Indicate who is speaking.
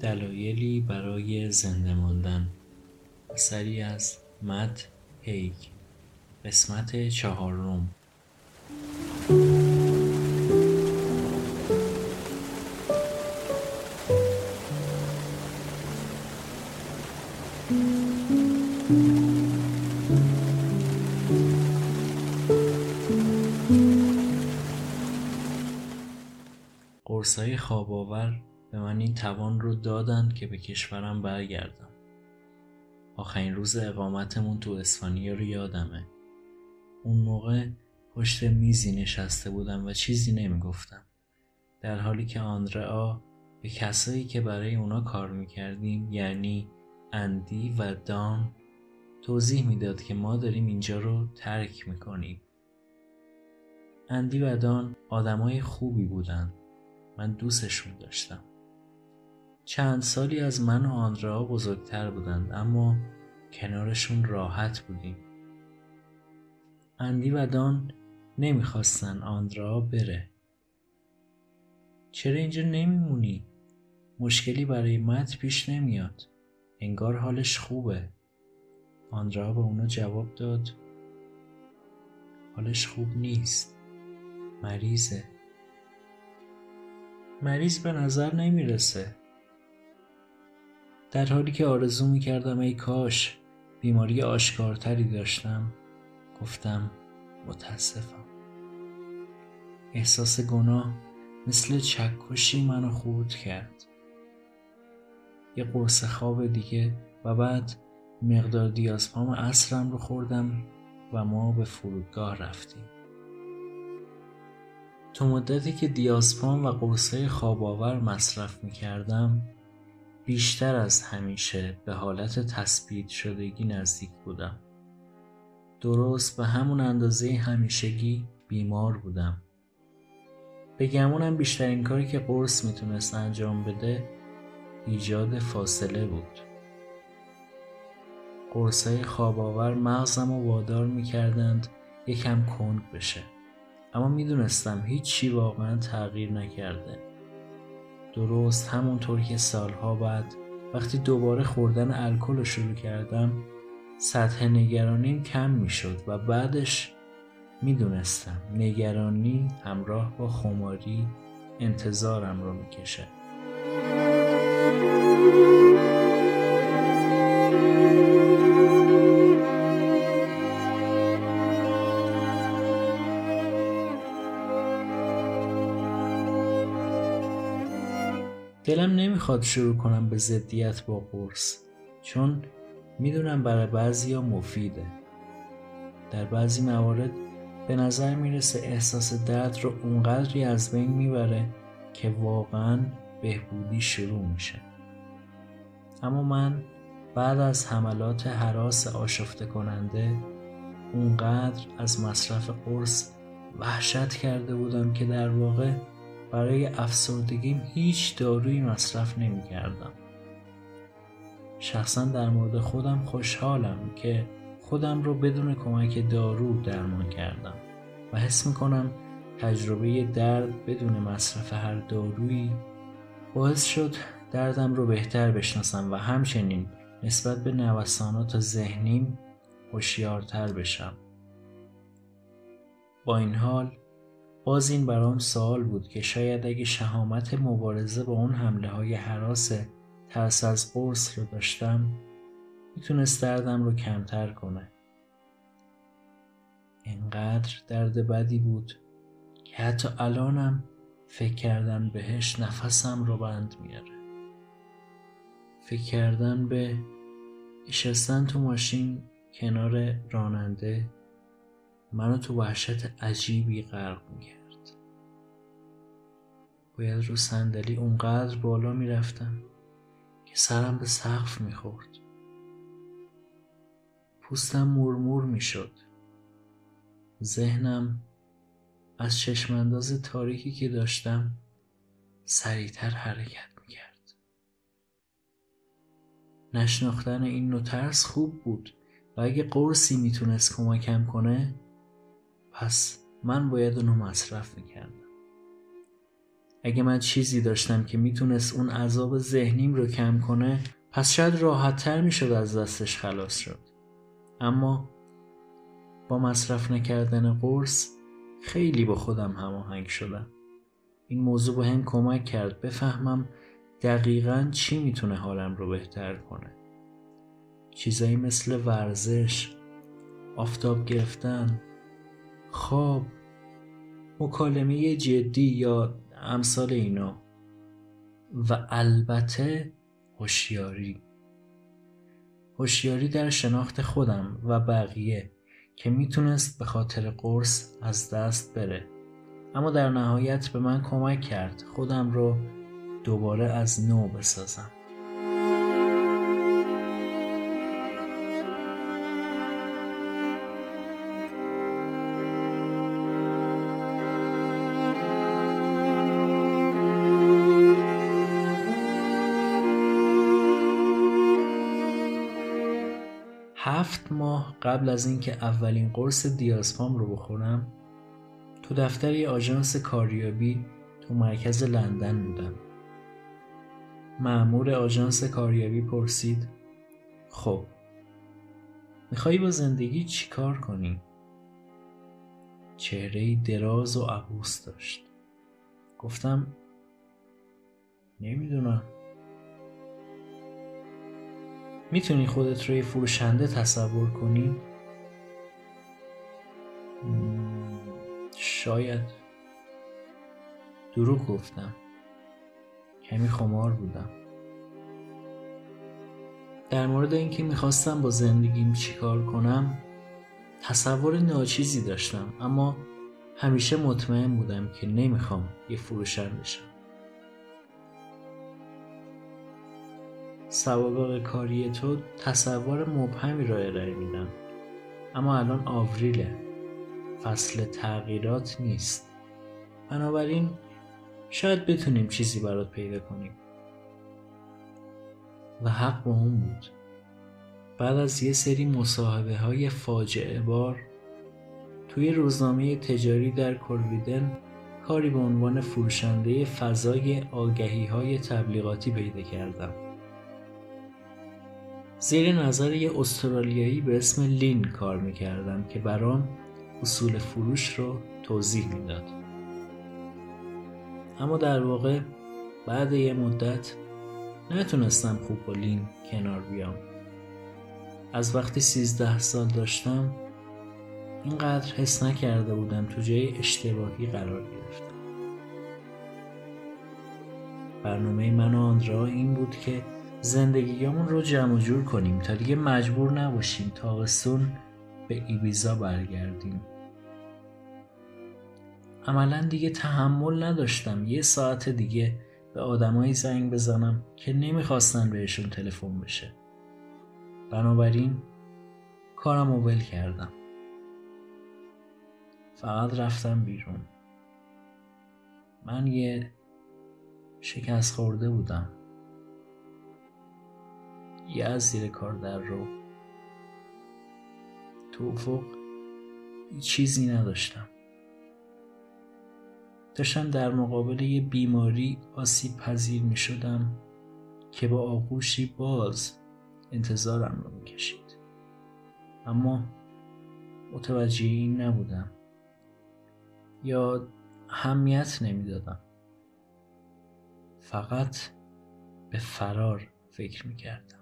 Speaker 1: دلایلی برای زنده ماندن. اثری از مت هیگ. قسمت چهارم. قرصای خواب آور به من این توان رو دادند که به کشورم برگردم. آخرین روز اقامتمون تو اسپانیا رو یادمه. اون موقع پشت میزی نشسته بودم و چیزی نمی‌گفتم. در حالی که آندرا به کسایی که برای اونا کار می‌کردیم یعنی اندی و دان توضیح می‌داد که ما داریم اینجا رو ترک می‌کنیم. اندی و دان آدمای خوبی بودن. من دوستشون داشتم. چند سالی از من و آندرا بزرگتر بودند اما کنارشون راحت بودیم. اندی و دان نمی‌خواستن آندرا بره. چرا اینجا نمیمونی؟ مشکلی برای مت پیش نمیاد. انگار حالش خوبه. آندرا به اونا جواب داد. حالش خوب نیست. مریضه. مریض به نظر نمی‌رسه. در حالی که آرزو می‌کردم ای کاش بیماری آشکارتری داشتم. گفتم متاسفم. احساس گناه مثل چکشی منو خورد کرد. یه قرص خواب دیگه و بعد مقدار دیازپام اصرم رو خوردم و ما به فرودگاه رفتیم. تو مدتی که دیازپام و قرصه خواباور مصرف می کردم بیشتر از همیشه به حالت تثبیت شدگی نزدیک بودم. درست به همون اندازه همیشگی بیمار بودم. به گمونم بیشترین کاری که قرص می‌تونست انجام بده ایجاد فاصله بود. قرصای خواباور مغزم و وادار می‌کردند یکم کند بشه. اما می‌دونستم هیچی واقعا تغییر نکرده. درست همونطور که سالها بعد وقتی دوباره خوردن الکل رو شروع کردم سطح نگرانیم کم می‌شد و بعدش می‌دونستم نگرانی همراه با خماری انتظارم رو می‌کشه. دلم نمی‌خواد شروع کنم به ضدیت با قرص چون می‌دونم برای بعضی ها مفیده. در بعضی موارد به نظر می‌رسه احساس درد رو اونقدری از بین می‌بره که واقعا بهبودی شروع میشه. اما من بعد از حملات حراس آشفته کننده اونقدر از مصرف قرص وحشت کرده بودم که در واقع برای افسردگیم هیچ دارویی مصرف نمی کردم. شخصا در مورد خودم خوشحالم که خودم رو بدون کمک دارو درمان کردم و حس می کنم تجربه درد بدون مصرف هر دارویی باعث شد دردم رو بهتر بشناسم و همچنین نسبت به نوسانات ذهنیم هوشیارتر بشم. با این حال باز این برام سوال بود که شاید اگه شهامت مبارزه با اون حمله های حراس ترس از قرص رو داشتم می‌تونست دردم رو کمتر کنه. انقدر درد بدی بود که حتی الانم فکر کردن بهش نفسم رو بند میاره فکر کردن به نشستن تو ماشین کنار راننده منو تو وحشت عجیبی غرق می‌کرد. باید رو صندلی اونقدر بالا می‌رفتم که سرم به سقف می‌خورد. پوستم مرمور می‌شد. ذهنم از چشمانداز تاریکی که داشتم سریعتر حرکت می‌کرد. نشناختن این نوع ترس خوب بود و اگه قرصی می‌تونست کمکم کنه پس من باید اونو مصرف می‌کردم. اگه من چیزی داشتم که می‌تونست اون عذاب ذهنیم رو کم کنه پس شاید راحت تر می‌شد از دستش خلاص شد. اما با مصرف نکردن قرص خیلی با خودم هماهنگ شدم. این موضوع به هم کمک کرد بفهمم دقیقا چی می‌تونه حالم رو بهتر کنه. چیزایی مثل ورزش آفتاب گرفتن خواب مکالمه جدی یا امثال اینا. و البته هوشیاری. هوشیاری در شناخت خودم و بقیه که می‌تونست به خاطر قرص از دست بره. اما در نهایت به من کمک کرد خودم رو دوباره از نو بسازم. هفت ماه قبل از اینکه اولین قرص دیاسپام رو بخورم تو دفتر یه آژانس کاریابی تو مرکز لندن بودم. معمور آژانس کاریابی پرسید خب میخوایی با زندگی چیکار کنی؟ چهره دراز و عبوس داشت. گفتم نمی‌دونم. می‌تونی خودت رو یه فروشنده تصور کنی؟ شاید. دروغ گفتم. کمی خمار بودم. در مورد اینکه می‌خواستم با زندگیم چیکار کنم تصور ناچیزی داشتم اما همیشه مطمئن بودم که نمی‌خوام یه فروشنده شم سوابق کاری تو تصور مبهمی را ارائه میدن اما الان آوریله. فصل تغییرات نیست. بنابراین شاید بتونیم چیزی برات پیدا کنیم. و حق با اون بود. بعد از یه سری مصاحبه های فاجعه بار توی روزنامه تجاری در کرویدن کاری به عنوان فروشنده فضای آگهی های تبلیغاتی پیدا کردم. زیر نظر یه استرالیایی به اسم لین کار می‌کردم که برام اصول فروش رو توضیح می‌داد. اما در واقع بعد یه مدت نتونستم خوب با لین کنار بیام. از وقتی سیزده سال داشتم اینقدر حس نکرده بودم تو جای اشتباهی قرار گرفتم. برنامه من و آندرا این بود که زندگیمون رو جمع جور کنیم تا دیگه مجبور نباشیم تابستون به ایبیزا برگردیم. عملا دیگه تحمل نداشتم. یه ساعت دیگه به آدمایی زنگ بزنم که نمی‌خواستن بهشون تلفن بشه. بنابراین کارم ول کردم. فقط رفتم بیرون. من یه شکست خورده بودم. یه از زیر کار در رو. تو افق چیزی نداشتم. داشتم در مقابل یه بیماری آسیب پذیر می شدم که با آغوشی باز انتظارم رو می کشید. اما متوجه این نبودم. یا همیت نمی‌دادم فقط به فرار فکر می کردم.